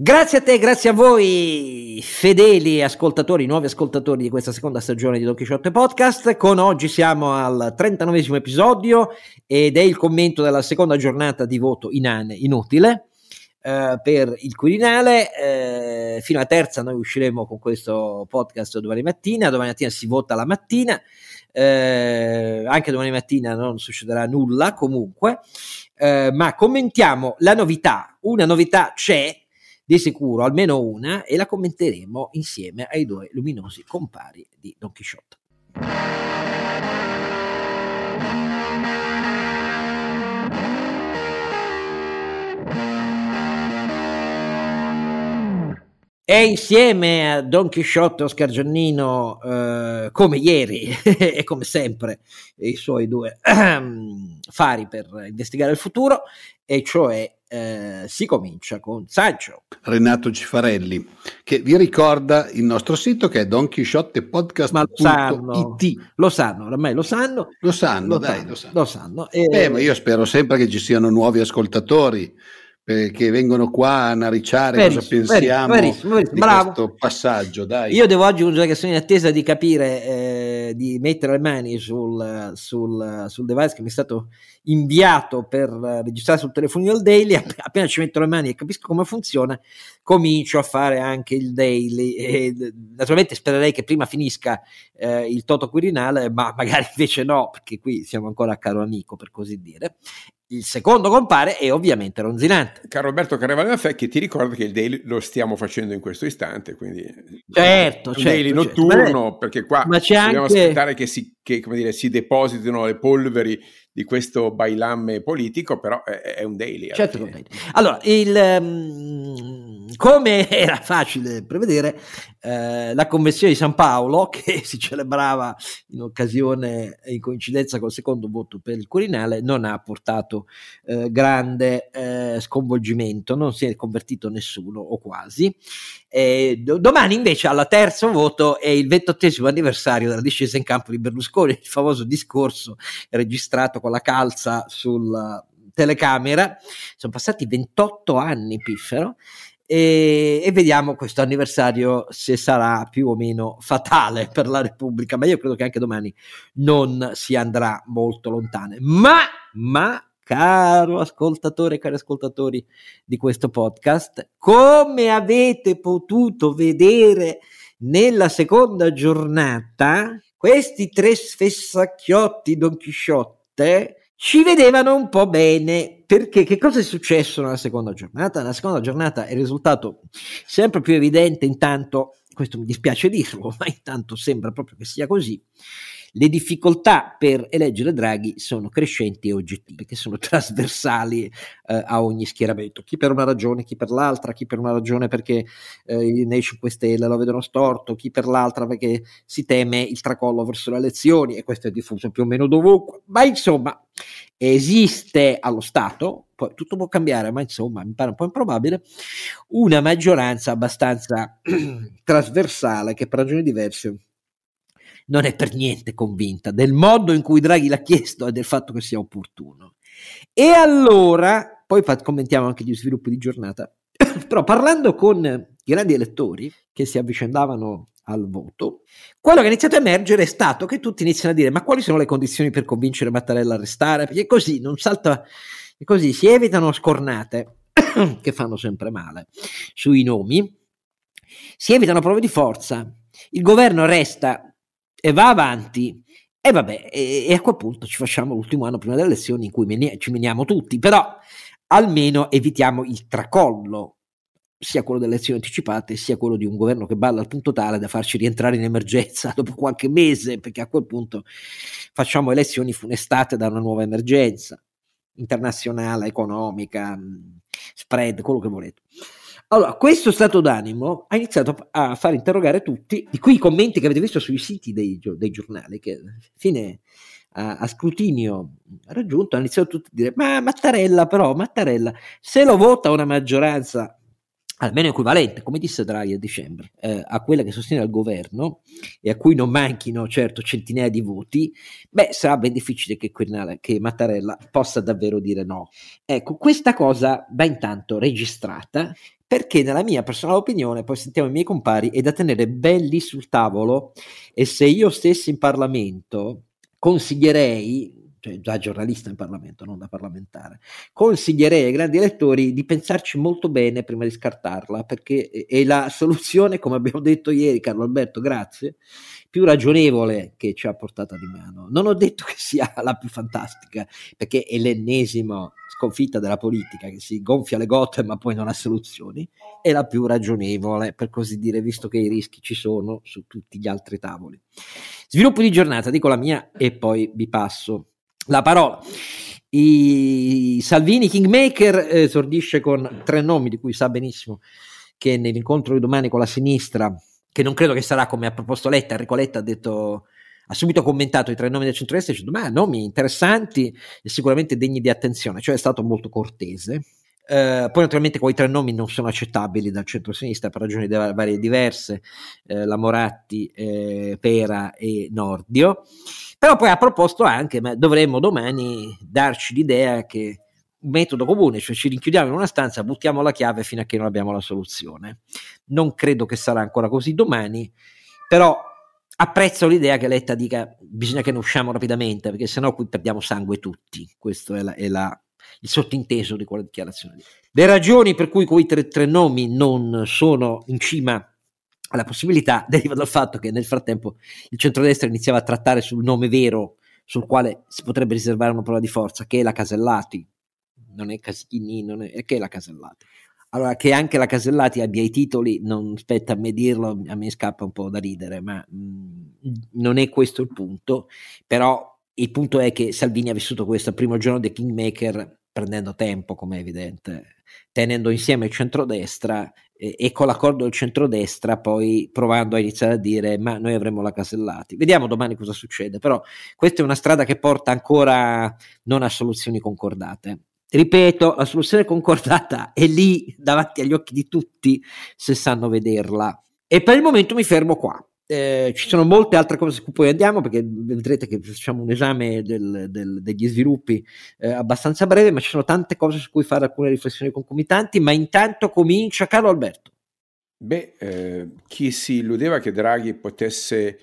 Grazie a te, grazie a voi, fedeli ascoltatori, nuovi ascoltatori di questa seconda stagione di Don Quixote Podcast. Con oggi siamo al 39 episodio ed è il commento della seconda giornata di voto inane inutile eh, per il Quirinale. Eh, fino alla terza noi usciremo con questo podcast domani mattina. Domani mattina si vota la mattina. Eh, anche domani mattina non succederà nulla comunque, eh, ma commentiamo la novità. Una novità c'è di sicuro almeno una e la commenteremo insieme ai due luminosi compari di Don Quixote. E insieme a Don Chisciotto Oscar Giannino, eh, come ieri e come sempre, i suoi due fari per investigare il futuro, e cioè eh, si comincia con Sancho. Renato Cifarelli, che vi ricorda il nostro sito che è donchisciottepodcast.it. Lo sanno, ormai lo sanno. Lo sanno, lo dai, sanno, lo sanno. Lo sanno. E, Beh, ma io spero sempre che ci siano nuovi ascoltatori che vengono qua a nariciare verissimo, cosa pensiamo verissimo, verissimo, di questo passaggio. Dai. Io devo aggiungere che sono in attesa di capire, eh, di mettere le mani sul, sul, sul, device che mi è stato inviato per registrare sul telefonino il daily. Appena ci metto le mani e capisco come funziona, comincio a fare anche il daily. E, naturalmente spererei che prima finisca eh, il Toto Quirinale, ma magari invece no, perché qui siamo ancora a caro amico, per così dire. Il secondo compare è ovviamente Ronzinante. Caro Alberto Carnevale Fecchi, ti ricordo che il daily lo stiamo facendo in questo istante, quindi certo, un certo, daily certo. notturno, Ma perché qua dobbiamo anche- aspettare che, si, che, come dire, si depositino le polveri di questo bailamme politico, però è, è un daily. Certo. Allora, il, ehm, come era facile prevedere, eh, la convenzione di San Paolo, che si celebrava in occasione, in coincidenza col secondo voto per il Quirinale, non ha portato eh, grande eh, sconvolgimento, non si è convertito nessuno o quasi. E do- domani invece al terzo voto è il ventottesimo anniversario della discesa in campo di Berlusconi, il famoso discorso registrato con la calza sulla telecamera. Sono passati 28 anni, piffero. E, e vediamo questo anniversario se sarà più o meno fatale per la Repubblica, ma io credo che anche domani non si andrà molto lontane. Ma, ma, caro ascoltatore, cari ascoltatori di questo podcast, come avete potuto vedere nella seconda giornata, questi tre sfessacchiotti Don Chisciotte ci vedevano un po' bene perché che cosa è successo nella seconda giornata? Nella seconda giornata è risultato sempre più evidente intanto, questo mi dispiace dirlo, ma intanto sembra proprio che sia così, le difficoltà per eleggere Draghi sono crescenti e oggettive, che sono trasversali eh, a ogni schieramento, chi per una ragione, chi per l'altra, chi per una ragione perché eh, nei 5 Stelle lo vedono storto, chi per l'altra perché si teme il tracollo verso le elezioni e questo è diffuso più o meno dovunque, ma insomma esiste allo Stato, poi tutto può cambiare, ma insomma mi pare un po' improbabile, una maggioranza abbastanza trasversale che per ragioni diverse non è per niente convinta del modo in cui Draghi l'ha chiesto e del fatto che sia opportuno. E allora, poi commentiamo anche gli sviluppi di giornata, però parlando con grandi elettori che si avvicendavano al voto, quello che è iniziato a emergere è stato che tutti iniziano a dire ma quali sono le condizioni per convincere Mattarella a restare? Perché così non salta, così si evitano scornate che fanno sempre male sui nomi, si evitano prove di forza, il governo resta e va avanti. E vabbè, e, e a quel punto ci facciamo l'ultimo anno prima delle elezioni in cui meni- ci meniamo tutti, però almeno evitiamo il tracollo, sia quello delle elezioni anticipate, sia quello di un governo che balla al punto tale da farci rientrare in emergenza dopo qualche mese, perché a quel punto facciamo elezioni funestate da una nuova emergenza internazionale, economica, mh, spread, quello che volete. Allora, questo stato d'animo ha iniziato a far interrogare tutti, di cui i commenti che avete visto sui siti dei, dei giornali, che fine a, a scrutinio raggiunto hanno iniziato tutti a dire, ma Mattarella però, Mattarella, se lo vota una maggioranza almeno equivalente, come disse Draghi a dicembre, eh, a quella che sostiene il governo e a cui non manchino certo centinaia di voti, beh, sarà ben difficile che, Quirinale- che Mattarella possa davvero dire no. Ecco, questa cosa va intanto registrata perché nella mia personale opinione, poi sentiamo i miei compari, è da tenere belli sul tavolo e se io stessi in Parlamento consiglierei cioè già giornalista in Parlamento, non da parlamentare, consiglierei ai grandi elettori di pensarci molto bene prima di scartarla, perché è la soluzione, come abbiamo detto ieri, Carlo Alberto, grazie, più ragionevole che ci ha portata di mano. Non ho detto che sia la più fantastica, perché è l'ennesimo sconfitta della politica che si gonfia le gote ma poi non ha soluzioni, è la più ragionevole, per così dire, visto che i rischi ci sono su tutti gli altri tavoli. Sviluppo di giornata, dico la mia e poi vi passo la parola. I Salvini Kingmaker eh, esordisce con tre nomi di cui sa benissimo che nell'incontro di domani con la sinistra, che non credo che sarà come ha proposto Letta, Enrico Letta ha detto ha subito commentato i tre nomi del centro-est dicendo ma nomi interessanti e sicuramente degni di attenzione, cioè è stato molto cortese. Eh, poi naturalmente quei tre nomi non sono accettabili dal centro-sinistra per ragioni varie diverse, eh, la Moratti, eh, Pera e Nordio. Però poi ha proposto anche, ma dovremmo domani darci l'idea che un metodo comune, cioè ci rinchiudiamo in una stanza, buttiamo la chiave fino a che non abbiamo la soluzione. Non credo che sarà ancora così domani, però apprezzo l'idea che Letta dica bisogna che ne usciamo rapidamente, perché sennò qui perdiamo sangue tutti. Questo è, la, è la, il sottinteso di quella dichiarazione. Le ragioni per cui quei tre, tre nomi non sono in cima la possibilità deriva dal fatto che nel frattempo il centrodestra iniziava a trattare sul nome vero sul quale si potrebbe riservare una prova di forza, che è la Casellati, non è Caschini, non è, che è la Casellati. Allora, che anche la Casellati abbia i titoli, non spetta a me dirlo, a me scappa un po' da ridere, ma mh, non è questo il punto, però il punto è che Salvini ha vissuto questo primo giorno di Kingmaker prendendo tempo, come è evidente, tenendo insieme il centrodestra e, e con l'accordo del centrodestra poi provando a iniziare a dire ma noi avremo la Casellati. Vediamo domani cosa succede, però questa è una strada che porta ancora non a soluzioni concordate. Ripeto, la soluzione concordata è lì davanti agli occhi di tutti se sanno vederla. E per il momento mi fermo qua. Eh, ci sono molte altre cose su cui poi andiamo perché vedrete che facciamo un esame del, del, degli sviluppi eh, abbastanza breve, ma ci sono tante cose su cui fare alcune riflessioni concomitanti, ma intanto comincia Carlo Alberto. Beh, eh, chi si illudeva che Draghi potesse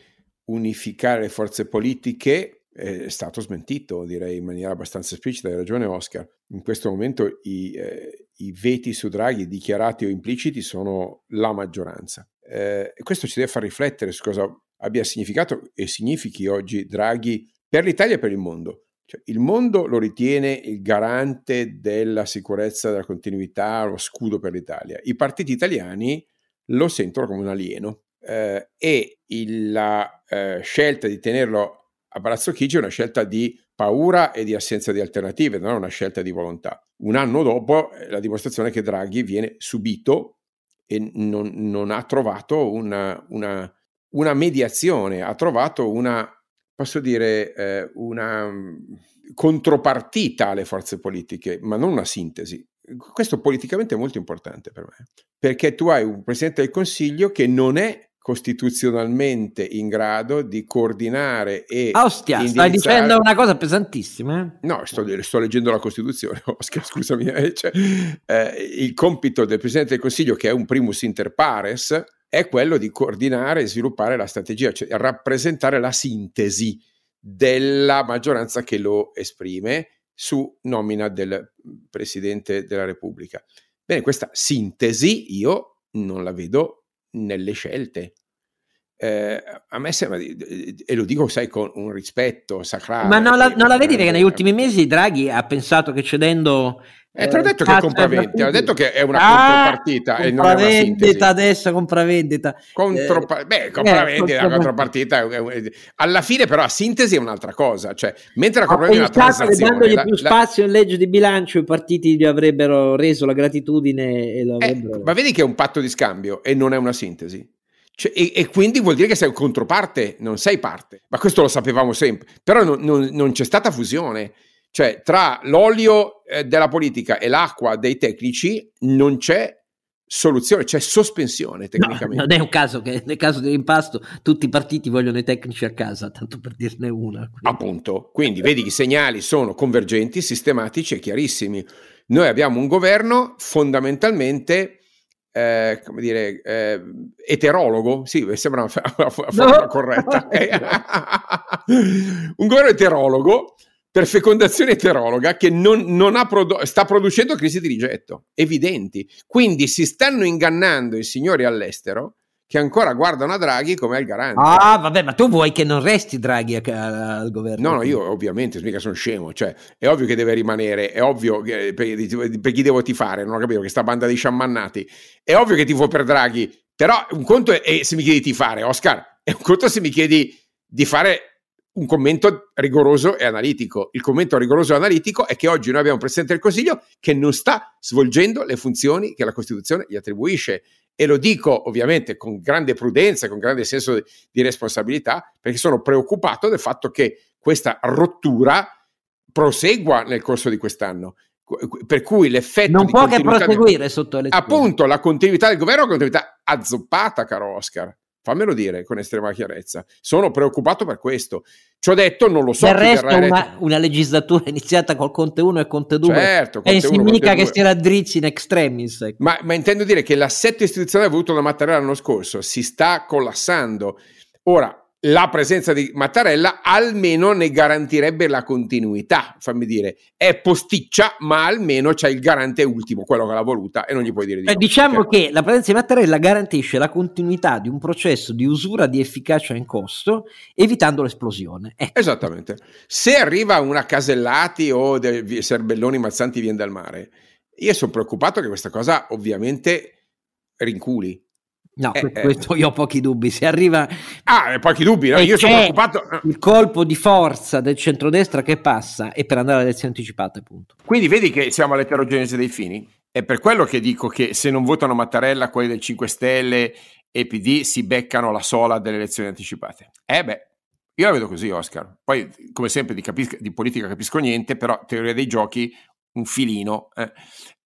unificare le forze politiche è stato smentito, direi in maniera abbastanza esplicita, hai ragione Oscar. In questo momento i, eh, i veti su Draghi dichiarati o impliciti sono la maggioranza eh, questo ci deve far riflettere su cosa abbia significato e significhi oggi Draghi per l'Italia e per il mondo. Cioè, il mondo lo ritiene il garante della sicurezza, della continuità, lo scudo per l'Italia. I partiti italiani lo sentono come un alieno eh, e il, la eh, scelta di tenerlo a Palazzo Chigi è una scelta di paura e di assenza di alternative, non è una scelta di volontà. Un anno dopo la dimostrazione che Draghi viene subito e non, non ha trovato una, una, una, mediazione, ha trovato una, posso dire, eh, una mm, contropartita alle forze politiche, ma non una sintesi. Questo politicamente è molto importante per me, perché tu hai un Presidente del Consiglio che non è costituzionalmente in grado di coordinare e Ostia, stai dicendo una cosa pesantissima eh? no, sto, sto, leggendo la Costituzione Oscar, scusami eh, cioè, eh, il compito del Presidente del Consiglio che è un primus inter pares è quello di coordinare e sviluppare la strategia cioè rappresentare la sintesi della maggioranza che lo esprime su nomina del Presidente della Repubblica bene, questa sintesi io non la vedo nelle scelte. Eh, a me sembra, e lo dico sai con un rispetto sacrale. Ma non la, non la vedi perché negli ultimi mesi Draghi ha pensato che cedendo eh, te l'ho detto che è compravendita, ho detto che è una ah, contropartita sintesi. adesso, compravendita. Contropa- eh, beh, compravendita, eh, contropartita, alla fine però la sintesi è un'altra cosa, cioè, mentre la compravendita è una transazione... dandogli la, più spazio la... in legge di bilancio i partiti gli avrebbero reso la gratitudine e lo eh, avrebbero... ma vedi che è un patto di scambio e non è una sintesi. Cioè, e, e, quindi vuol dire che sei controparte, non sei parte. Ma questo lo sapevamo sempre. Però non, non, non c'è stata fusione. Cioè, tra l'olio eh, della politica e l'acqua dei tecnici non c'è soluzione, c'è sospensione tecnicamente. No, non è un caso che nel caso dell'impasto tutti i partiti vogliono i tecnici a casa, tanto per dirne una. Quindi. Appunto, quindi vedi che i segnali sono convergenti, sistematici e chiarissimi. Noi abbiamo un governo fondamentalmente eh, come dire, eh, eterologo, sì, sembra una, una forma no. corretta. un governo eterologo per fecondazione eterologa che non, non produ- sta producendo crisi di rigetto, evidenti. Quindi si stanno ingannando i signori all'estero che ancora guardano a Draghi come al garante. Ah, vabbè, ma tu vuoi che non resti Draghi al governo? No, no, io ovviamente mica sono scemo, cioè è ovvio che deve rimanere, è ovvio che per, per chi devo tifare, non ho capito questa banda di sciammannati, è ovvio che tifo per Draghi, però un conto è se mi chiedi di fare, Oscar, è un conto se mi chiedi di fare un commento rigoroso e analitico. Il commento rigoroso e analitico è che oggi noi abbiamo un Presidente del Consiglio che non sta svolgendo le funzioni che la Costituzione gli attribuisce e lo dico ovviamente con grande prudenza, con grande senso di responsabilità, perché sono preoccupato del fatto che questa rottura prosegua nel corso di quest'anno. Per cui l'effetto non può che proseguire sotto le appunto la continuità del governo è una continuità azzoppata, caro Oscar. Fammelo dire con estrema chiarezza. Sono preoccupato per questo. Ci ho detto, non lo so. Del resto, una, una, legislatura iniziata col Conte 1 e Conte 2 certo, Conte e significa che si raddrizzi in extremis. Ecco. Ma, ma, intendo dire che l'assetto istituzionale avuto da Mattarella l'anno scorso si sta collassando. Ora, la presenza di Mattarella almeno ne garantirebbe la continuità, fammi dire. È posticcia, ma almeno c'è il garante ultimo, quello che l'ha voluta e non gli puoi dire di eh, no. Diciamo perché... che la presenza di Mattarella garantisce la continuità di un processo di usura di efficacia in costo, evitando l'esplosione. Ecco. Esattamente. Se arriva una Casellati o dei Serbelloni Mazzanti vien dal mare, io sono preoccupato che questa cosa ovviamente rinculi No, eh, questo eh. io ho pochi dubbi. Se arriva. Ah, pochi dubbi, no? io sono preoccupato. Il colpo di forza del centrodestra che passa è per andare alle elezioni anticipate, appunto. Quindi vedi che siamo all'eterogenesi dei fini? È per quello che dico che se non votano Mattarella, quelli del 5 Stelle e PD si beccano la sola delle elezioni anticipate. Eh beh, io la vedo così, Oscar. Poi, come sempre, di, capis- di politica capisco niente, però teoria dei giochi, un filino. Eh.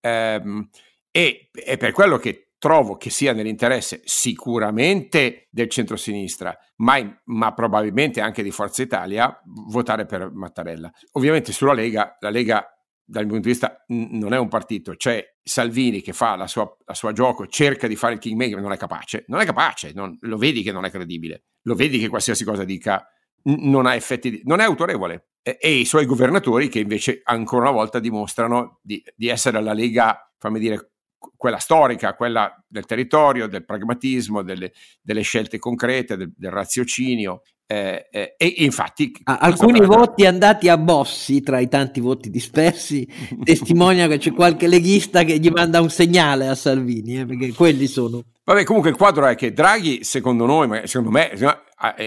Ehm, e è per quello che trovo che sia nell'interesse sicuramente del centro-sinistra, ma, ma, probabilmente anche di Forza Italia, votare per Mattarella. Ovviamente sulla Lega, la Lega dal mio punto di vista non è un partito, c'è Salvini che fa la sua, la sua gioco, cerca di fare il kingmaker, non è capace, non è capace, non, lo vedi che non è credibile, lo vedi che qualsiasi cosa dica non ha effetti, di, non è autorevole. E, e, i suoi governatori che invece ancora una volta dimostrano di, di essere la Lega, fammi dire, quella storica, quella del territorio, del pragmatismo, delle, delle scelte concrete, del, del raziocinio. Eh, eh, e infatti ah, alcuni voti andati a Bossi tra i tanti voti dispersi testimonia che c'è qualche leghista che gli manda un segnale a Salvini eh, perché quelli sono vabbè comunque il quadro è che Draghi secondo noi secondo me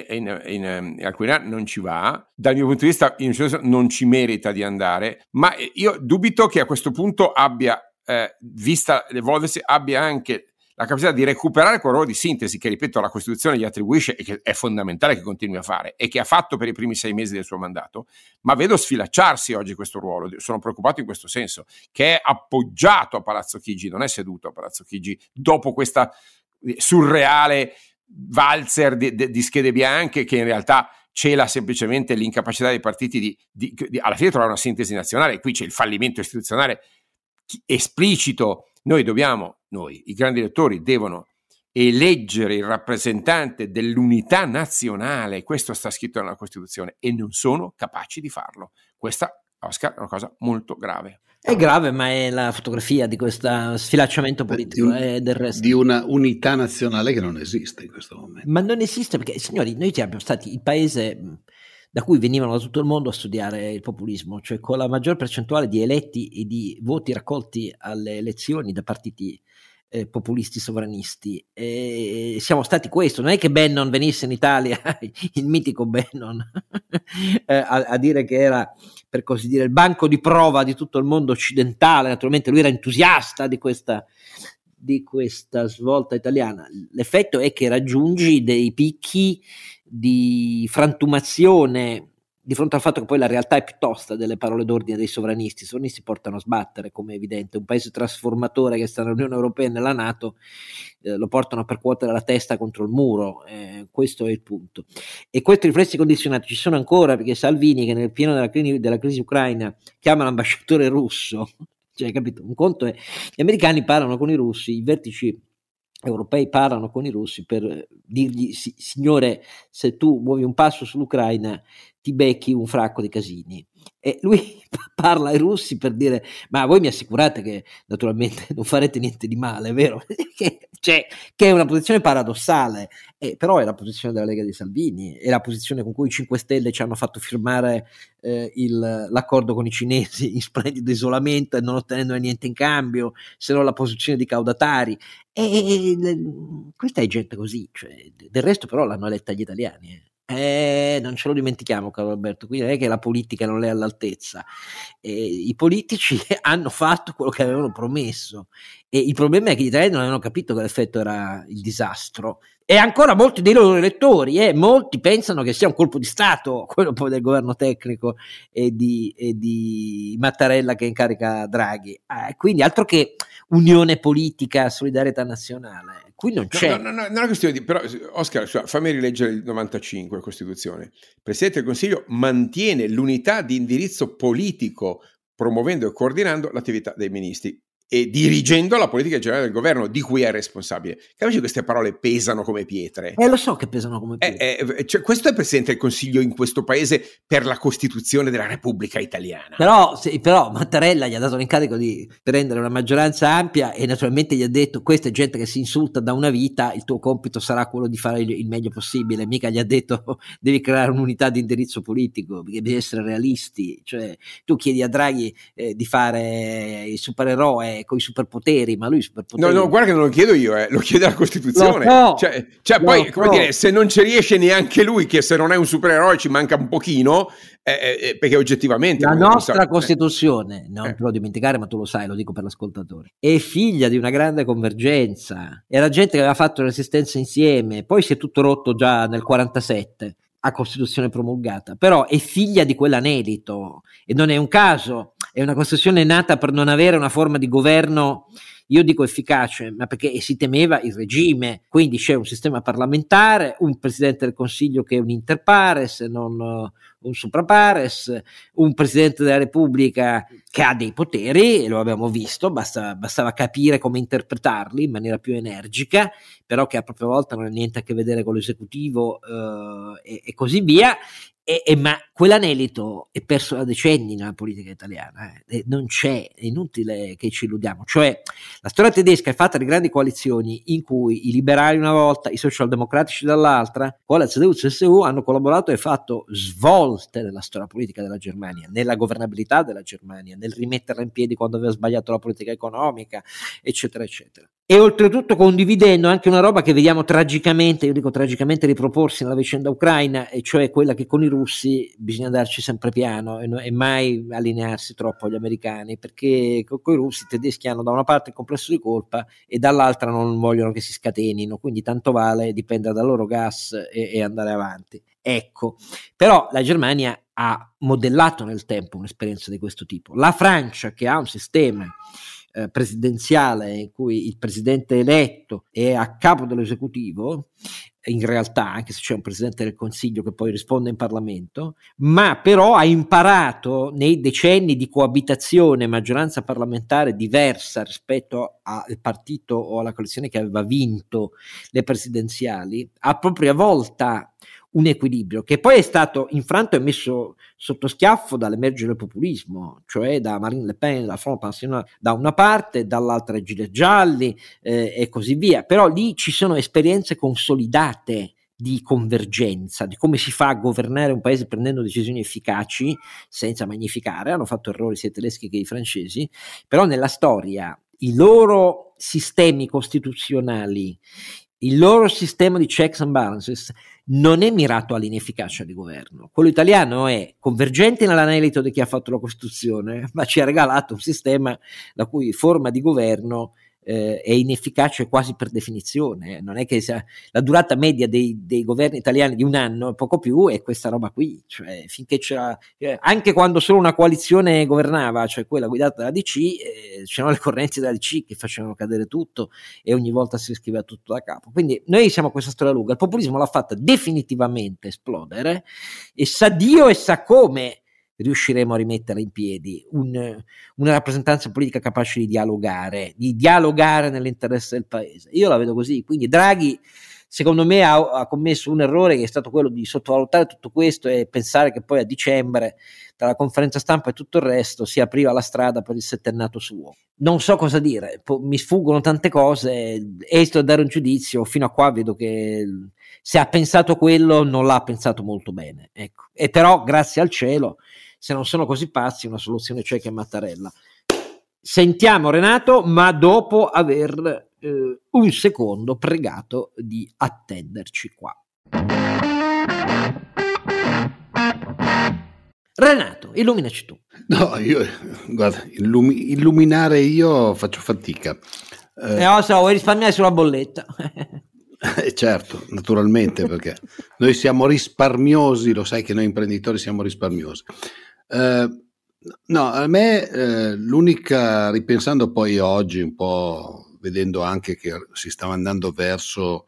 in, in, in alcuni anni non ci va dal mio punto di vista non ci merita di andare ma io dubito che a questo punto abbia eh, vista l'evolversi, abbia anche la capacità di recuperare quel ruolo di sintesi che, ripeto, la Costituzione gli attribuisce e che è fondamentale che continui a fare e che ha fatto per i primi sei mesi del suo mandato, ma vedo sfilacciarsi oggi questo ruolo, sono preoccupato in questo senso, che è appoggiato a Palazzo Chigi, non è seduto a Palazzo Chigi dopo questa eh, surreale valzer di, di, di schede bianche che in realtà cela semplicemente l'incapacità dei partiti di, di, di, alla fine trovare una sintesi nazionale. Qui c'è il fallimento istituzionale esplicito, noi dobbiamo, noi, i grandi elettori, devono eleggere il rappresentante dell'unità nazionale, questo sta scritto nella Costituzione, e non sono capaci di farlo. Questa, Oscar, è una cosa molto grave. È grave, ma è la fotografia di questo sfilacciamento politico un, e del resto. Di una unità nazionale che non esiste in questo momento. Ma non esiste perché, signori, noi siamo stati il paese da cui venivano da tutto il mondo a studiare il populismo, cioè con la maggior percentuale di eletti e di voti raccolti alle elezioni da partiti eh, populisti sovranisti. E siamo stati questo, non è che Bannon venisse in Italia, il mitico Bannon, eh, a, a, dire che era, per così dire, il banco di prova di tutto il mondo occidentale, naturalmente lui era entusiasta di questa di questa svolta italiana. L'effetto è che raggiungi dei picchi di frantumazione di fronte al fatto che poi la realtà è piuttosto delle parole d'ordine dei sovranisti. I sovranisti portano a sbattere, come è evidente, un paese trasformatore che sta nell'Unione Europea e nella Nato, eh, lo portano a percuotere la testa contro il muro. Eh, questo è il punto. E questi riflessi condizionati ci sono ancora perché Salvini, che nel pieno della, crisi, della crisi ucraina chiama l'ambasciatore russo, cioè, capito? Un conto è gli americani parlano con i russi, i vertici europei parlano con i russi per dirgli signore se tu muovi un passo sull'Ucraina ti becchi un fracco di casini e lui parla ai russi per dire ma voi mi assicurate che naturalmente non farete niente di male vero? cioè, che è una posizione paradossale eh, però è la posizione della Lega di Salvini è la posizione con cui i 5 Stelle ci hanno fatto firmare eh, il, l'accordo con i cinesi in splendido isolamento e non ottenendo niente in cambio se non la posizione di caudatari e, e, questa è gente così cioè, del resto però l'hanno eletta gli italiani eh. Eh, non ce lo dimentichiamo, caro Alberto, quindi non è che la politica non è all'altezza. Eh, I politici hanno fatto quello che avevano promesso e il problema è che gli italiani non avevano capito che l'effetto era il disastro. E ancora molti dei loro elettori, eh, molti pensano che sia un colpo di Stato, quello poi del governo tecnico e di, e di Mattarella che incarica Draghi. Eh, quindi altro che unione politica, solidarietà nazionale Qui non c'è. No, no, no, non è una questione di. Però, Oscar, fammi rileggere il 95, la Costituzione. Il Presidente del Consiglio mantiene l'unità di indirizzo politico, promuovendo e coordinando l'attività dei ministri e dirigendo la politica generale del governo di cui è responsabile. Capisci queste parole pesano come pietre? Eh, lo so che pesano come eh, pietre. Eh, eh, cioè, questo è il Presidente del Consiglio in questo paese per la Costituzione della Repubblica Italiana. Però, sì, però Mattarella gli ha dato l'incarico di prendere una maggioranza ampia e naturalmente gli ha detto questa è gente che si insulta da una vita, il tuo compito sarà quello di fare il, il meglio possibile. Mica gli ha detto devi creare un'unità di indirizzo politico, devi essere realisti. Cioè, tu chiedi a Draghi eh, di fare il supereroe con i superpoteri, ma lui i superpoteri... No, no, guarda che non lo chiedo io, eh, lo chiede la Costituzione. No, cioè, cioè no, poi, come no. dire, se non ci riesce neanche lui, che se non è un supereroe ci manca un pochino, eh, eh, eh perché oggettivamente... La nostra so, Costituzione, non te lo dimenticare, ma tu lo sai, lo dico per l'ascoltatore, è figlia di una grande convergenza. Era gente che aveva fatto resistenza insieme, poi si è tutto rotto già nel 47 a Costituzione promulgata, però è figlia di quell'anelito e non è un caso, è una Costituzione nata per non avere una forma di governo io dico efficace, ma perché si temeva il regime, quindi c'è un sistema parlamentare, un presidente del Consiglio che è un inter pares, non un suprapares, un presidente della Repubblica che ha dei poteri, lo abbiamo visto, basta, bastava capire come interpretarli in maniera più energica, però che a propria volta non ha niente a che vedere con l'esecutivo eh, e, e, così via, e, e, ma quell'anelito è perso da decenni nella politica italiana, eh. non c'è, è inutile che ci illudiamo. Cioè, la storia tedesca è fatta di grandi coalizioni in cui i liberali una volta, i socialdemocratici dall'altra, con la CDU e CSU hanno collaborato e fatto svolte nella storia politica della Germania, nella governabilità della Germania, nel rimetterla in piedi quando aveva sbagliato la politica economica, eccetera, eccetera e oltretutto condividendo anche una roba che vediamo tragicamente, io dico tragicamente riproporsi nella vicenda ucraina, e cioè quella che con i russi bisogna darci sempre piano e, no, e mai allinearsi troppo agli americani, perché con, i russi i tedeschi hanno da una parte il complesso di colpa e dall'altra non vogliono che si scatenino, quindi tanto vale dipendere dal loro gas e, e andare avanti. Ecco, però la Germania ha modellato nel tempo un'esperienza di questo tipo. La Francia, che ha un sistema eh, presidenziale in cui il presidente eletto è a capo dell'esecutivo, in realtà, anche se c'è un presidente del Consiglio che poi risponde in Parlamento, ma però ha imparato nei decenni di coabitazione maggioranza parlamentare diversa rispetto al partito o alla coalizione che aveva vinto le presidenziali, a propria volta un equilibrio che poi è stato infranto e messo sotto schiaffo dall'emergere del populismo, cioè da Marine Le Pen, da Front National da una parte, dall'altra i gilet gialli eh, e così via. Però lì ci sono esperienze consolidate di convergenza, di come si fa a governare un paese prendendo decisioni efficaci senza magnificare, hanno fatto errori sia i tedeschi che i francesi, però nella storia i loro sistemi costituzionali, il loro sistema di checks and balances non è mirato all'inefficacia di governo. Quello italiano è convergente nell'anelito di chi ha fatto la Costituzione, ma ci ha regalato un sistema la cui forma di governo eh, è inefficace quasi per definizione. Non è che sia, la durata media dei, dei, governi italiani di un anno, poco più, è questa roba qui. Cioè, finché c'era, eh, anche quando solo una coalizione governava, cioè quella guidata dalla DC, eh, c'erano le correnti della DC che facevano cadere tutto e ogni volta si scriveva tutto da capo. Quindi noi siamo a questa storia lunga. Il populismo l'ha fatta definitivamente esplodere e sa Dio e sa come riusciremo a rimettere in piedi un, una rappresentanza politica capace di dialogare, di dialogare nell'interesse del paese. Io la vedo così, quindi Draghi secondo me ha, ha, commesso un errore che è stato quello di sottovalutare tutto questo e pensare che poi a dicembre, tra la conferenza stampa e tutto il resto, si apriva la strada per il settennato suo. Non so cosa dire, po- mi sfuggono tante cose, esito a dare un giudizio, fino a qua vedo che se ha pensato quello non l'ha pensato molto bene. Ecco. E però, grazie al cielo, se non sono così pazzi, una soluzione c'è che è Mattarella. Sentiamo Renato, ma dopo aver eh, un secondo pregato di attenderci qua. Renato, illuminaci tu. No, io, guarda, illumi, illuminare io faccio fatica. Eh, eh lo so, vuoi risparmiare sulla bolletta. eh, certo, naturalmente, perché noi siamo risparmiosi, lo sai che noi imprenditori siamo risparmiosi. Eh, no, a me eh, l'unica, ripensando poi oggi un po' vedendo anche che si stava andando verso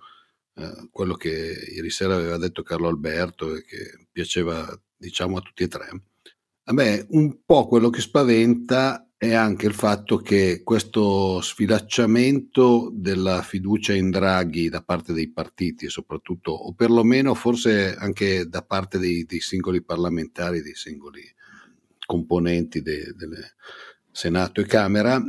eh, quello che ieri sera aveva detto Carlo Alberto e che piaceva diciamo a tutti e tre. A me un po' quello che spaventa è anche il fatto che questo sfilacciamento della fiducia in Draghi da parte dei partiti, soprattutto, o perlomeno forse anche da parte dei, dei singoli parlamentari, dei singoli componenti del de Senato e Camera,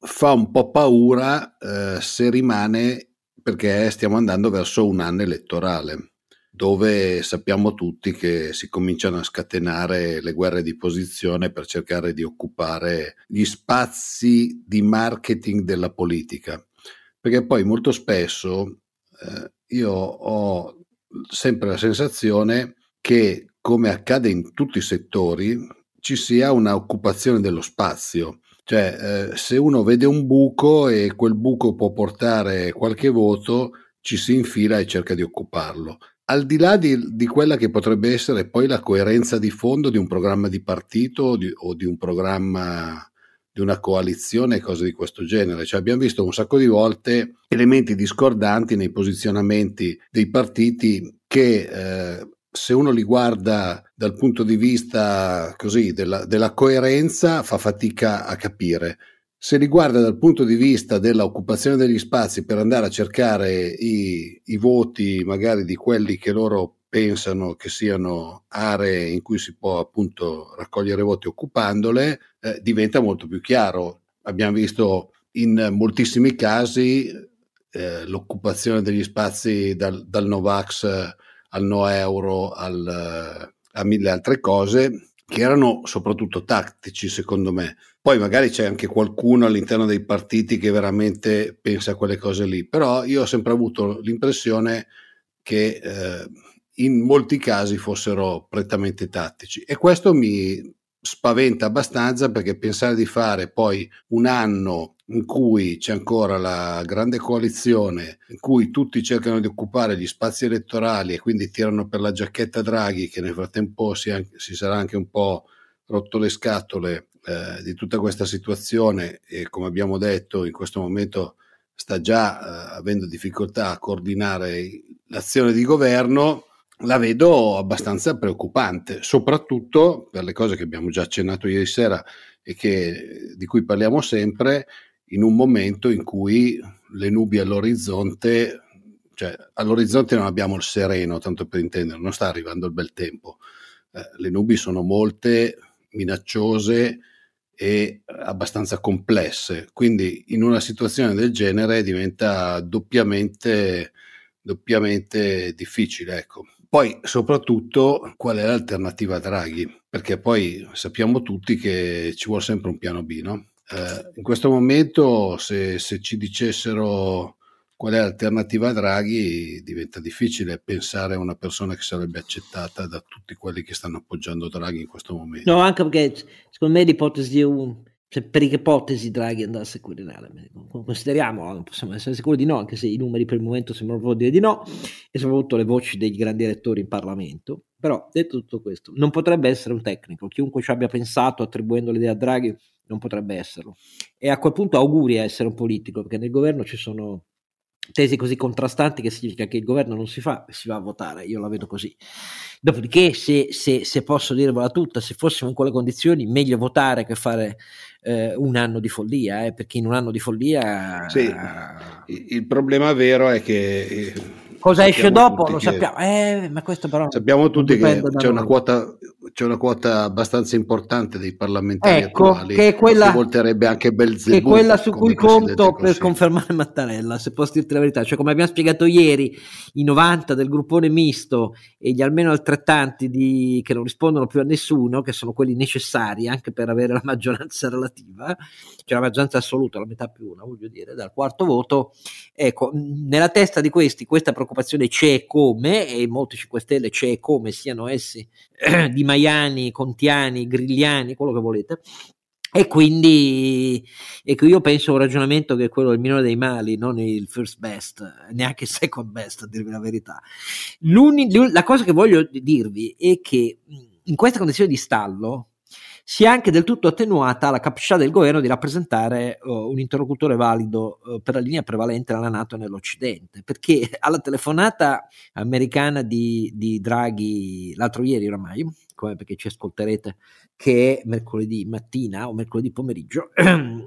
fa un po' paura eh, se rimane perché stiamo andando verso un anno elettorale dove sappiamo tutti che si cominciano a scatenare le guerre di posizione per cercare di occupare gli spazi di marketing della politica. Perché poi molto spesso eh, io ho sempre la sensazione che, come accade in tutti i settori, ci sia una occupazione dello spazio cioè, eh, se uno vede un buco e quel buco può portare qualche voto, ci si infila e cerca di occuparlo. Al di là di, di quella che potrebbe essere poi la coerenza di fondo di un programma di partito o di, o di un programma di una coalizione e cose di questo genere. Cioè abbiamo visto un sacco di volte elementi discordanti nei posizionamenti dei partiti che eh, se uno li guarda dal punto di vista così della, della, coerenza fa fatica a capire. Se li guarda dal punto di vista dell'occupazione degli spazi per andare a cercare i, i voti magari di quelli che loro pensano che siano aree in cui si può appunto raccogliere voti occupandole, eh, diventa molto più chiaro. Abbiamo visto in moltissimi casi eh, l'occupazione degli spazi dal, dal Novax al no euro, al, a mille altre cose che erano soprattutto tattici secondo me. Poi magari c'è anche qualcuno all'interno dei partiti che veramente pensa a quelle cose lì, però io ho sempre avuto l'impressione che eh, in molti casi fossero prettamente tattici e questo mi spaventa abbastanza perché pensare di fare poi un anno in cui c'è ancora la grande coalizione, in cui tutti cercano di occupare gli spazi elettorali e quindi tirano per la giacchetta Draghi, che nel frattempo si, si sarà anche un po' rotto le scatole eh, di tutta questa situazione e come abbiamo detto in questo momento sta già eh, avendo difficoltà a coordinare l'azione di governo, la vedo abbastanza preoccupante, soprattutto per le cose che abbiamo già accennato ieri sera e che, di cui parliamo sempre, in un momento in cui le nubi all'orizzonte, cioè all'orizzonte non abbiamo il sereno, tanto per intendere, non sta arrivando il bel tempo. Eh, le nubi sono molte, minacciose e abbastanza complesse, quindi in una situazione del genere diventa doppiamente, doppiamente difficile. Ecco. Poi soprattutto qual è l'alternativa a Draghi? Perché poi sappiamo tutti che ci vuole sempre un piano B, no? Eh, in questo momento, se, se, ci dicessero qual è l'alternativa a Draghi, diventa difficile pensare a una persona che sarebbe accettata da tutti quelli che stanno appoggiando Draghi in questo momento. No, anche perché secondo me l'ipotesi di un cioè, per ipotesi Draghi andasse a Quirinale, consideriamo, non possiamo essere sicuri di no, anche se i numeri per il momento sembrano dire di no, e soprattutto le voci dei grandi elettori in Parlamento. Però, detto tutto questo, non potrebbe essere un tecnico. Chiunque ci abbia pensato attribuendo l'idea a Draghi non potrebbe esserlo. E a quel punto auguri a essere un politico, perché nel governo ci sono tesi così contrastanti che significa che il governo non si fa si va a votare, io la vedo così. Dopodiché, se, se, se posso dirvela tutta, se fossimo in quelle condizioni, meglio votare che fare eh, un anno di follia, eh, perché in un anno di follia... Sì, il problema vero è che eh, Cosa esce dopo lo sappiamo, eh, ma questo però sappiamo tutti che c'è una, quota, c'è una, quota, abbastanza importante dei parlamentari ecco, attuali che, è quella, che volterebbe anche Belzebù. Che è quella su cui conto per confermare Mattarella, se posso dirti la verità. Cioè, come abbiamo spiegato ieri, i 90 del gruppone misto e gli almeno altrettanti di, che non rispondono più a nessuno, che sono quelli necessari anche per avere la maggioranza relativa, cioè la maggioranza assoluta, la metà più una, voglio dire, dal quarto voto, ecco, nella testa di questi questa preoccupazione c'è come, e molti 5 Stelle c'è come, siano essi eh, di Maiani, Contiani, Grigliani, quello che volete. E quindi ecco, io penso un ragionamento che è quello del minore dei mali, non il first best, neanche il second best, a dirvi la verità. L'uni, la cosa che voglio dirvi è che in questa condizione di stallo, sia anche del tutto attenuata la capacità del governo di rappresentare uh, un interlocutore valido uh, per la linea prevalente della Nato nell'Occidente, perché alla telefonata americana di, di Draghi l'altro ieri oramai, come perché ci ascolterete che è mercoledì mattina o mercoledì pomeriggio,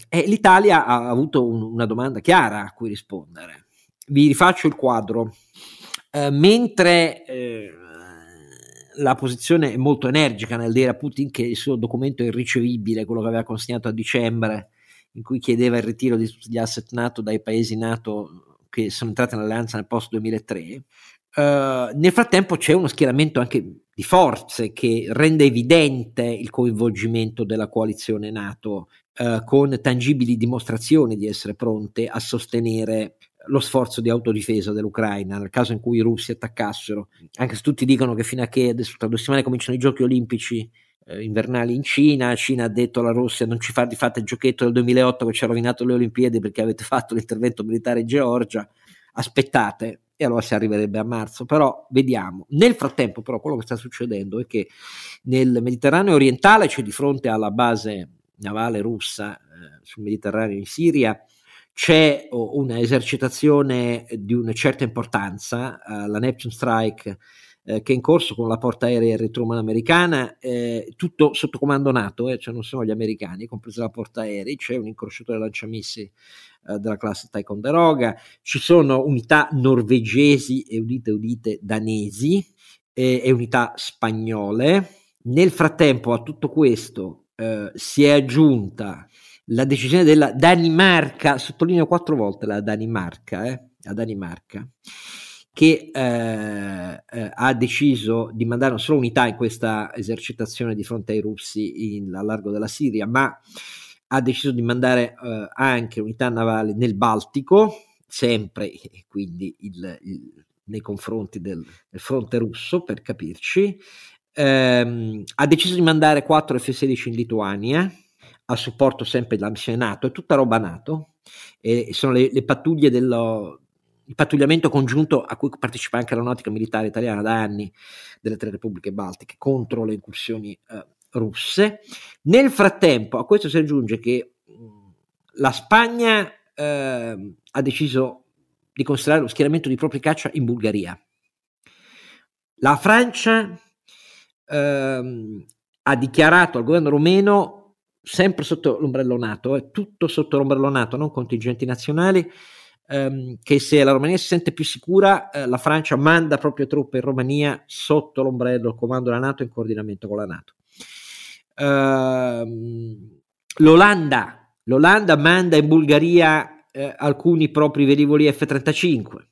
e l'Italia ha avuto un, una domanda chiara a cui rispondere. Vi rifaccio il quadro. Uh, mentre eh, la posizione è molto energica nel dire a Putin che il suo documento è irricevibile, quello che aveva consegnato a dicembre, in cui chiedeva il ritiro di tutti gli asset NATO dai paesi NATO che sono entrati nell'alleanza nel post 2003. Uh, eh, nel frattempo c'è uno schieramento anche di forze che rende evidente il coinvolgimento della coalizione NATO uh, con tangibili dimostrazioni di essere pronte a sostenere lo sforzo di autodifesa dell'Ucraina nel caso in cui i russi attaccassero, anche se tutti dicono che fino a che adesso tra due settimane cominciano i giochi olimpici eh, invernali in Cina, Cina ha detto alla Russia non ci fate fatto il giochetto del 2008 che ci ha rovinato le Olimpiadi perché avete fatto l'intervento militare in Georgia, aspettate e allora si arriverebbe a marzo, però vediamo. Nel frattempo però quello che sta succedendo è che nel Mediterraneo orientale, cioè di fronte alla base navale russa eh, sul Mediterraneo in Siria, c'è una esercitazione di una certa importanza, uh, la Neptune Strike, eh, che è in corso con la portaerei Harry Truman americana, eh, tutto sotto comando NATO, eh, cioè non sono gli americani, compresa la portaerei, c'è un incrociatore lanciamissili eh, della classe Ticonderoga, ci sono unità norvegesi e udite udite danesi e unità spagnole. Nel frattempo a tutto questo eh, si è aggiunta la decisione della Danimarca, sottolineo quattro volte la Danimarca, eh, la Danimarca che eh, eh, ha deciso di mandare non solo unità in questa esercitazione di fronte ai russi in, a largo della Siria, ma ha deciso di mandare eh, anche unità navali nel Baltico, sempre e quindi il, il, nei confronti del, del, fronte russo, per capirci. Ehm, ha deciso di mandare 4 F-16 in Lituania, a supporto sempre della missione NATO, è tutta roba NATO, e sono le, le pattuglie dello, il pattugliamento congiunto a cui partecipa anche l'aeronautica militare italiana da anni delle tre repubbliche baltiche contro le incursioni eh, russe. Nel frattempo a questo si aggiunge che la Spagna eh, ha deciso di considerare lo schieramento di propri caccia in Bulgaria. La Francia eh, ha dichiarato al governo romeno sempre sotto l'ombrello NATO, è tutto sotto l'ombrello NATO, non contingenti nazionali, ehm, che se la Romania si sente più sicura, eh, la Francia manda proprio truppe in Romania sotto l'ombrello, il comando della NATO in coordinamento con la NATO. Ehm, L'Olanda, L'Olanda manda in Bulgaria eh, alcuni propri velivoli F-35,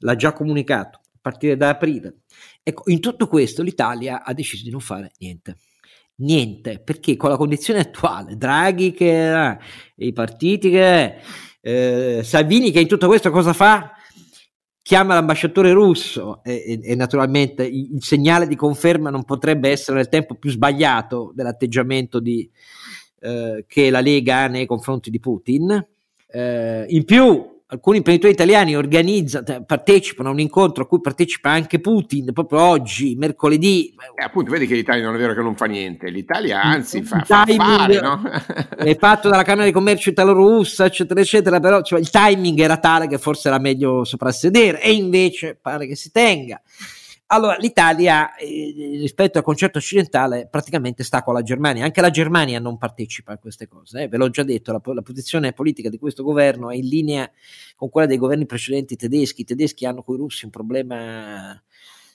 l'ha già comunicato a partire da aprile. Ecco, in tutto questo l'Italia ha deciso di non fare niente niente, perché con la condizione attuale, Draghi che i partiti che eh, Salvini che in tutto questo cosa fa? Chiama l'ambasciatore russo e, e, e naturalmente il, il, segnale di conferma non potrebbe essere nel tempo più sbagliato dell'atteggiamento di, eh, che la Lega ha nei confronti di Putin. Eh, in più alcuni imprenditori italiani cioè, partecipano a un incontro a cui partecipa anche Putin proprio oggi, mercoledì. Eh, appunto, vedi che l'Italia non è vero che non fa niente, l'Italia anzi fa, fa fare, no? è fatto dalla Camera di Commercio italo-russa, eccetera, eccetera, però cioè, il timing era tale che forse era meglio soprassedere e invece pare che si tenga. Allora, l'Italia eh, rispetto al concetto occidentale praticamente sta con la Germania, anche la Germania non partecipa a queste cose, eh. ve l'ho già detto, la, la, posizione politica di questo governo è in linea con quella dei governi precedenti tedeschi, i tedeschi hanno con i russi un problema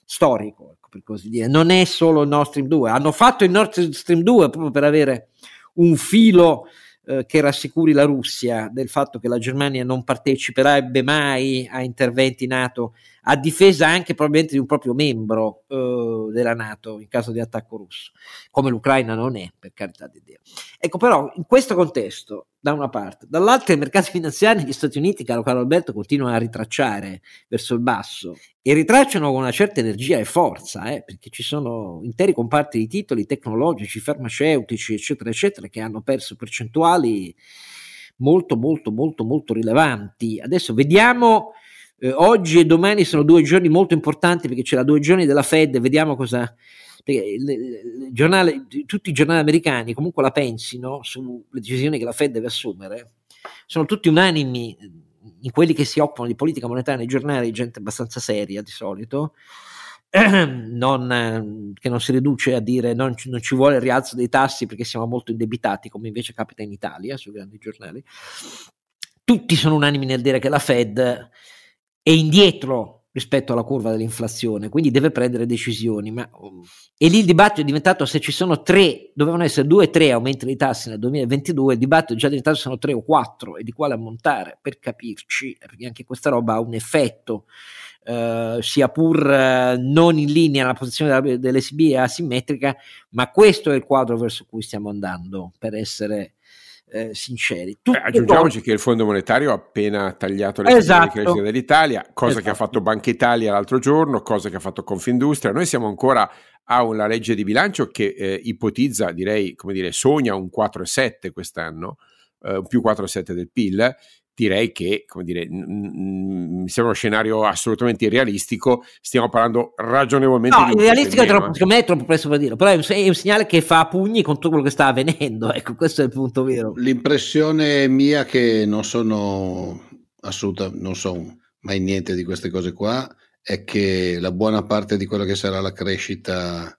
storico, ecco, per così dire, non è solo il Nord Stream 2, hanno fatto il Nord Stream 2 proprio per avere un filo eh, che rassicuri la Russia del fatto che la Germania non parteciperebbe mai a interventi NATO a difesa anche probabilmente di un proprio membro eh, della Nato in caso di attacco russo, come l'Ucraina non è, per carità di Dio. Ecco, però in questo contesto, da una parte, dall'altra i mercati finanziari negli Stati Uniti, caro Carlo Alberto, continuano a ritracciare verso il basso e ritracciano con una certa energia e forza, eh, perché ci sono interi comparti di titoli tecnologici, farmaceutici, eccetera, eccetera, che hanno perso percentuali molto, molto, molto, molto rilevanti. Adesso vediamo eh, oggi e domani sono due giorni molto importanti perché c'è la due giorni della Fed, vediamo cosa... Il, il giornale, tutti i giornali americani comunque la pensino sulle decisioni che la Fed deve assumere, sono tutti unanimi in quelli che si occupano di politica monetaria nei giornali, gente abbastanza seria di solito, non, che non si riduce a dire non, non, ci vuole il rialzo dei tassi perché siamo molto indebitati, come invece capita in Italia sui grandi giornali. Tutti sono unanimi nel dire che la Fed è indietro rispetto alla curva dell'inflazione, quindi deve prendere decisioni. Ma, e lì il dibattito è diventato se ci sono tre, dovevano essere due o tre aumenti dei tassi nel 2022, il dibattito è già diventato se sono tre o quattro e di quale ammontare, per capirci, perché anche questa roba ha un effetto. Uh, sia pur uh, non in linea la posizione dell'SB è asimmetrica, ma questo è il quadro verso cui stiamo andando per essere eh, sinceri. Beh, aggiungiamoci che il Fondo Monetario ha appena tagliato le esatto. di crescita dell'Italia, cosa esatto. che ha esatto. fatto Banca Italia l'altro giorno, cosa che ha fatto Confindustria. Noi siamo ancora a una legge di bilancio che eh, ipotizza, direi, come dire, sogna un 4,7 quest'anno, eh, più 4,7 del PIL, direi che, come dire, mi sembra uno scenario assolutamente irrealistico. Stiamo parlando ragionevolmente no, di un realistico è troppo, secondo me è troppo presto per dirlo, però è un, è un, segnale che fa pugni con tutto quello che sta avvenendo. Ecco, questo è il punto vero. L'impressione mia che non sono assolutamente, non so mai niente di queste cose qua, è che la buona parte di quello che sarà la crescita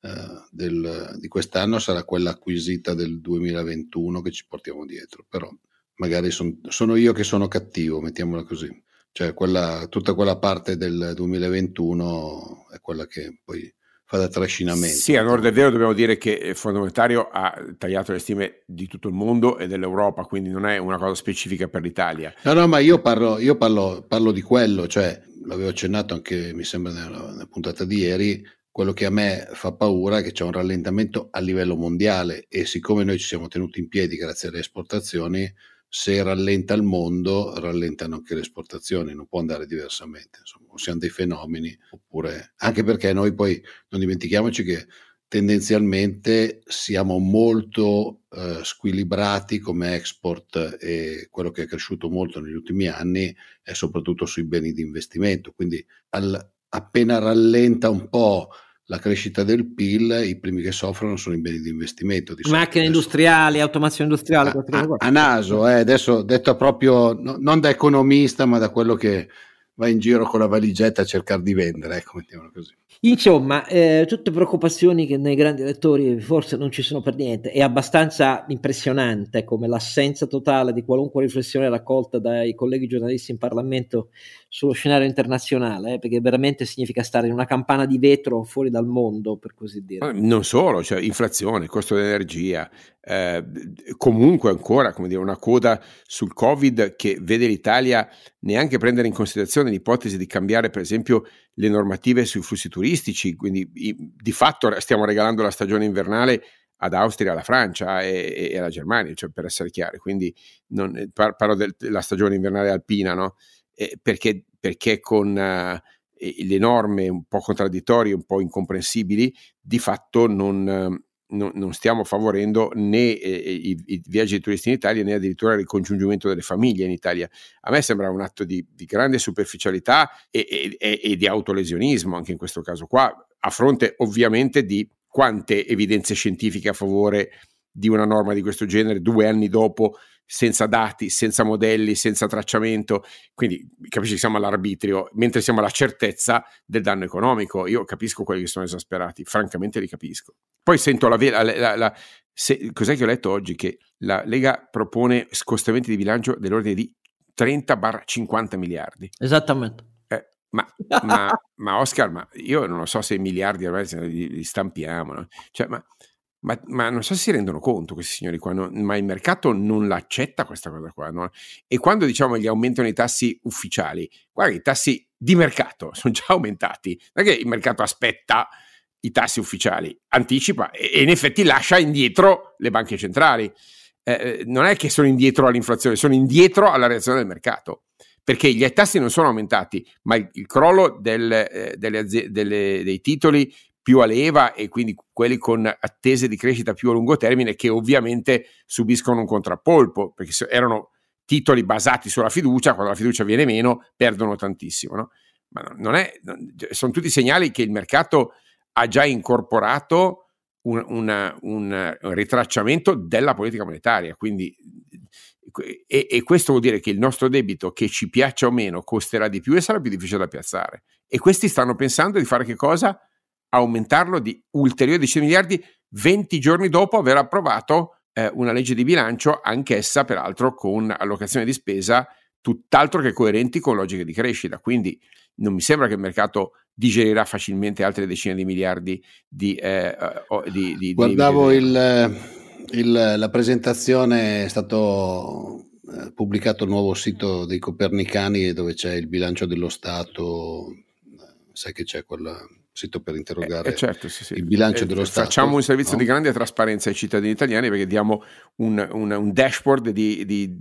eh, del, di quest'anno sarà quella acquisita del 2021 che ci portiamo dietro. Però magari son, sono io che sono cattivo, mettiamola così. Cioè quella, tutta quella parte del 2021 è quella che poi fa da trascinamento. Sì, a nord è vero, dobbiamo dire che il Fondo Monetario ha tagliato le stime di tutto il mondo e dell'Europa, quindi non è una cosa specifica per l'Italia. No, no, ma io parlo, io parlo, parlo di quello, cioè l'avevo accennato anche, mi sembra, nella, nella puntata di ieri, quello che a me fa paura è che c'è un rallentamento a livello mondiale e siccome noi ci siamo tenuti in piedi grazie alle esportazioni, se rallenta il mondo, rallentano anche le esportazioni, non può andare diversamente. Insomma, siamo dei fenomeni, oppure anche perché noi poi non dimentichiamoci che tendenzialmente siamo molto eh, squilibrati come export e quello che è cresciuto molto negli ultimi anni è soprattutto sui beni di investimento. Quindi al, appena rallenta un po' la crescita del PIL, i primi che soffrono sono i beni di investimento. Di Macchine industriali, automazione industriale. A, a, a naso, eh, adesso detto proprio no, non da economista, ma da quello che va in giro con la valigetta a cercare di vendere, ecco, mettiamolo così. Insomma, eh, tutte preoccupazioni che nei grandi lettori forse non ci sono per niente. È abbastanza impressionante come l'assenza totale di qualunque riflessione raccolta dai colleghi giornalisti in Parlamento sullo scenario internazionale, eh, perché veramente significa stare in una campana di vetro fuori dal mondo, per così dire. Non solo, cioè inflazione, costo dell'energia, eh, comunque ancora dire, una coda sul Covid che vede l'Italia neanche prendere in considerazione l'ipotesi di cambiare per esempio le normative sui flussi turistici, quindi di fatto stiamo regalando la stagione invernale ad Austria, alla Francia e, e alla Germania, cioè per essere chiari, quindi non, eh, par, parlo della stagione invernale alpina, no? Eh, perché, perché con... Uh, le norme un po' contraddittorie, un po' incomprensibili, di fatto non, non, non stiamo favorendo né eh, i, i, viaggi turisti in Italia né addirittura il ricongiungimento delle famiglie in Italia. A me sembra un atto di, di grande superficialità e, e, e, di autolesionismo anche in questo caso qua, a fronte ovviamente di quante evidenze scientifiche a favore di una norma di questo genere due anni dopo senza dati, senza modelli, senza tracciamento, quindi capisci che siamo all'arbitrio, mentre siamo alla certezza del danno economico. Io capisco quelli che sono esasperati, francamente li capisco. Poi sento la vera... La, la, la, se, cos'è che ho letto oggi? Che la Lega propone scostamenti di bilancio dell'ordine di 30-50 miliardi. Esattamente. Eh, ma, ma, ma, Oscar, ma io non lo so se i miliardi ormai li, li stampiamo, no? cioè, ma ma, ma, non so se si rendono conto questi signori qua, no? ma il mercato non l'accetta questa cosa qua. No? E quando diciamo gli aumentano i tassi ufficiali, guarda, i tassi di mercato sono già aumentati, non è che il mercato aspetta i tassi ufficiali, anticipa e, e in effetti lascia indietro le banche centrali. Eh, eh, non è che sono indietro all'inflazione, sono indietro alla reazione del mercato perché gli tassi non sono aumentati, ma il, il crollo del, eh, delle, delle, dei titoli più a leva e quindi quelli con attese di crescita più a lungo termine che ovviamente subiscono un contrappolpo perché erano titoli basati sulla fiducia, quando la fiducia viene meno perdono tantissimo. No? Ma non è, cioè, sono tutti segnali che il mercato ha già incorporato un, una, un, ritracciamento della politica monetaria, quindi e, e, questo vuol dire che il nostro debito, che ci piaccia o meno, costerà di più e sarà più difficile da piazzare. E questi stanno pensando di fare che cosa? Aumentarlo di ulteriori 10 miliardi 20 giorni dopo aver approvato eh, una legge di bilancio, anch'essa peraltro con allocazione di spesa tutt'altro che coerenti con logiche di crescita. Quindi non mi sembra che il mercato digerirà facilmente altre decine di miliardi di... Eh, di, di Guardavo di... Il, il, la presentazione, è stato eh, pubblicato il nuovo sito dei Copernicani dove c'è il bilancio dello Stato, sai che c'è quella sito per interrogare eh, eh, certo, sì, sì. il bilancio eh, dello Stato. Facciamo un servizio no? di grande trasparenza ai cittadini italiani perché diamo un, un, un dashboard di, di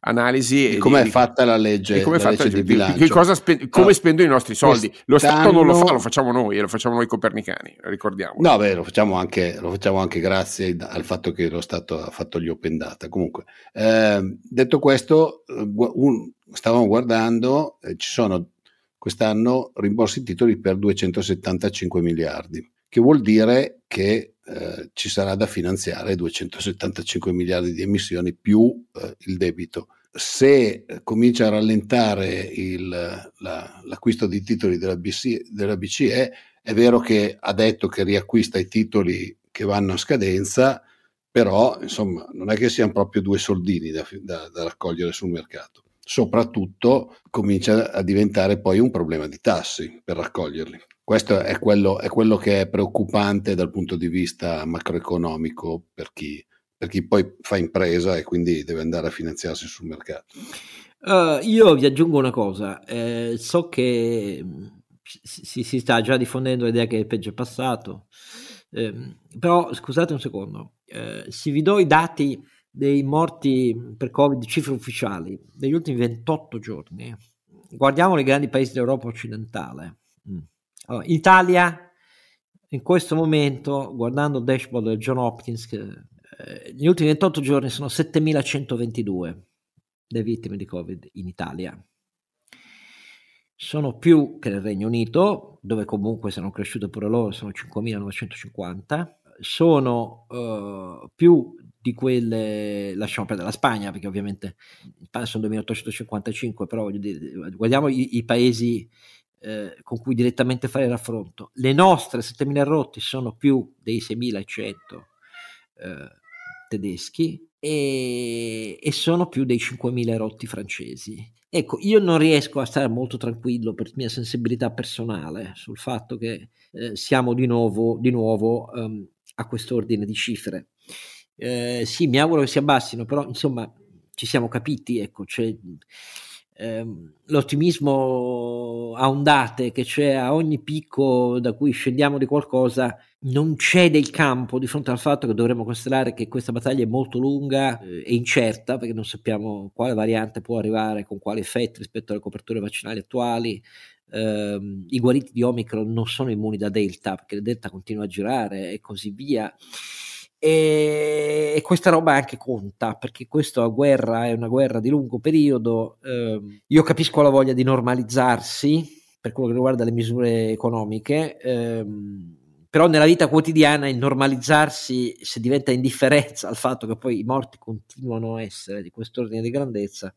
analisi. Di come è fatta la legge, come, la legge di, bilancio. Spe- come no, spendono i nostri soldi. Lo Stato non lo fa, lo facciamo noi e lo facciamo noi copernicani, ricordiamo. No, beh, lo facciamo anche, lo facciamo anche grazie al fatto che lo Stato ha fatto gli open data. Comunque, eh, detto questo, un, stavamo guardando, eh, ci sono quest'anno rimborsi titoli per 275 miliardi, che vuol dire che eh, ci sarà da finanziare 275 miliardi di emissioni più eh, il debito. Se eh, comincia a rallentare il, la, l'acquisto di titoli della, BC, della BCE, è vero che ha detto che riacquista i titoli che vanno a scadenza, però insomma non è che siano proprio due soldini da, da, da raccogliere sul mercato soprattutto comincia a diventare poi un problema di tassi per raccoglierli. Questo è quello, è quello che è preoccupante dal punto di vista macroeconomico per chi, per chi poi fa impresa e quindi deve andare a finanziarsi sul mercato. Uh, io vi aggiungo una cosa, eh, so che si, si, sta già diffondendo l'idea che il peggio è passato, eh, però scusate un secondo, eh, se vi do i dati dei morti per Covid, cifre ufficiali, degli ultimi 28 giorni. Guardiamo i grandi paesi d'Europa occidentale. Mm. Allora, Italia, in questo momento, guardando il dashboard del John Hopkins, eh, gli ultimi 28 giorni sono 7122 le vittime di Covid in Italia. Sono più che nel Regno Unito, dove comunque sono cresciute pure loro, sono 5.950. Sono uh, più di quelle, lasciamo perdere la Spagna perché ovviamente sono 2855, però guardiamo i, i paesi eh, con cui direttamente fare raffronto. Le nostre 7000 rotti sono più dei 6100 eh, tedeschi e, e, sono più dei 5000 rotti francesi. Ecco, io non riesco a stare molto tranquillo per mia sensibilità personale sul fatto che eh, siamo di nuovo, di nuovo um, a quest'ordine di cifre. Eh, sì, mi auguro che si abbassino, però insomma ci siamo capiti, ecco, cioè, ehm, l'ottimismo a ondate che c'è a ogni picco da cui scendiamo di qualcosa non c'è del campo di fronte al fatto che dovremmo considerare che questa battaglia è molto lunga eh, e incerta perché non sappiamo quale variante può arrivare con quali effetti rispetto alle coperture vaccinali attuali ehm, i guariti di Omicron non sono immuni da Delta, perché il Delta continua a girare e così via. E, questa roba anche conta perché questa guerra è una guerra di lungo periodo. Eh, io capisco la voglia di normalizzarsi per quello che riguarda le misure economiche, ehm, però nella vita quotidiana il normalizzarsi, se diventa indifferenza al fatto che poi i morti continuano a essere di quest'ordine di grandezza,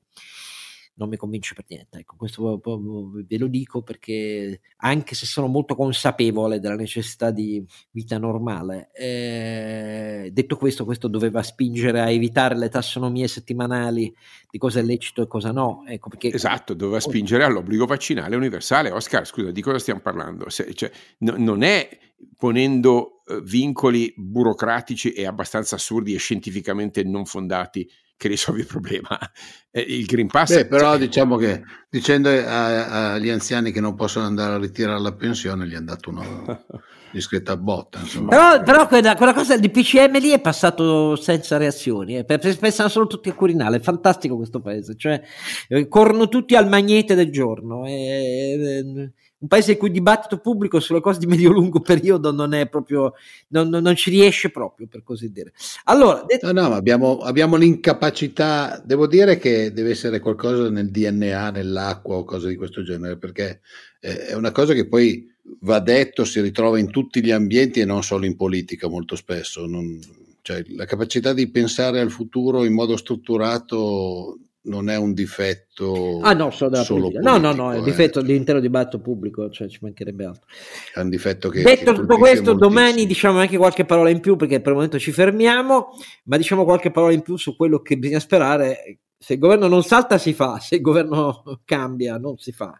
non mi convince per niente. Ecco, questo ve lo dico perché anche se sono molto consapevole della necessità di vita normale, eh, detto questo, questo doveva spingere a evitare le tassonomie settimanali di cosa è lecito e cosa no. Ecco, perché... Esatto, doveva spingere all'obbligo vaccinale universale. Oscar, scusa, di cosa stiamo parlando? Se, cioè, no, non è ponendo eh, vincoli burocratici e abbastanza assurdi e scientificamente non fondati che risolvi il problema. Eh, il Green Pass... Beh, però diciamo che dicendo agli anziani che non possono andare a ritirare la pensione gli è andato una discreta botta. Insomma. Però, però quella, quella, cosa del DPCM lì è passato senza reazioni, eh, pensano solo tutti al Quirinale, è fantastico questo paese, cioè eh, corrono tutti al magnete del giorno. Eh, un paese in cui il dibattito pubblico sulle cose di medio-lungo periodo non è proprio, non, non, ci riesce proprio, per così dire. Allora, detto... no, no, abbiamo, abbiamo, l'incapacità, devo dire che deve essere qualcosa nel DNA, nell'acqua o cose di questo genere, perché è una cosa che poi va detto, si ritrova in tutti gli ambienti e non solo in politica molto spesso. Non, cioè, la capacità di pensare al futuro in modo strutturato non è un difetto ah, no, so solo politico, no no no è un difetto eh. dell'intero dibattito pubblico cioè ci mancherebbe altro. È un difetto che detto tutto questo domani diciamo anche qualche parola in più perché per il momento ci fermiamo ma diciamo qualche parola in più su quello che bisogna sperare. Se il governo non salta si fa se il governo cambia non si fa.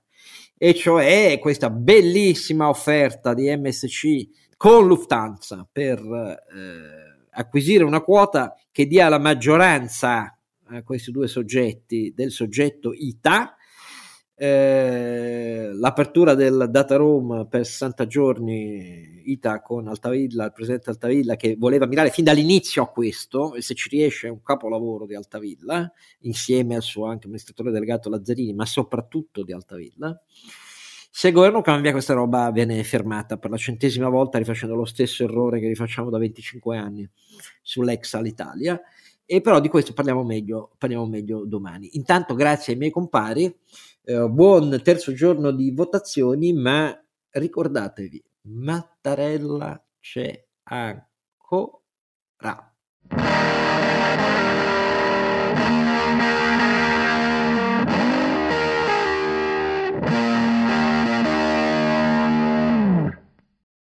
E cioè questa bellissima offerta di MSC con Lufthansa per eh, acquisire una quota che dia la maggioranza a questi due soggetti del soggetto ITA, eh, l'apertura del data room per 60 giorni ITA con Altavilla, il presidente Altavilla che voleva mirare fin dall'inizio a questo e se ci riesce è un capolavoro di Altavilla insieme al suo anche amministratore delegato Lazzarini ma soprattutto di Altavilla. Se il governo cambia questa roba viene fermata per la centesima volta rifacendo lo stesso errore che rifacciamo da 25 anni sull'ex Alitalia e però di questo parliamo meglio, parliamo meglio domani. Intanto grazie ai miei compari, eh, buon terzo giorno di votazioni, ma ricordatevi, Mattarella c'è ancora.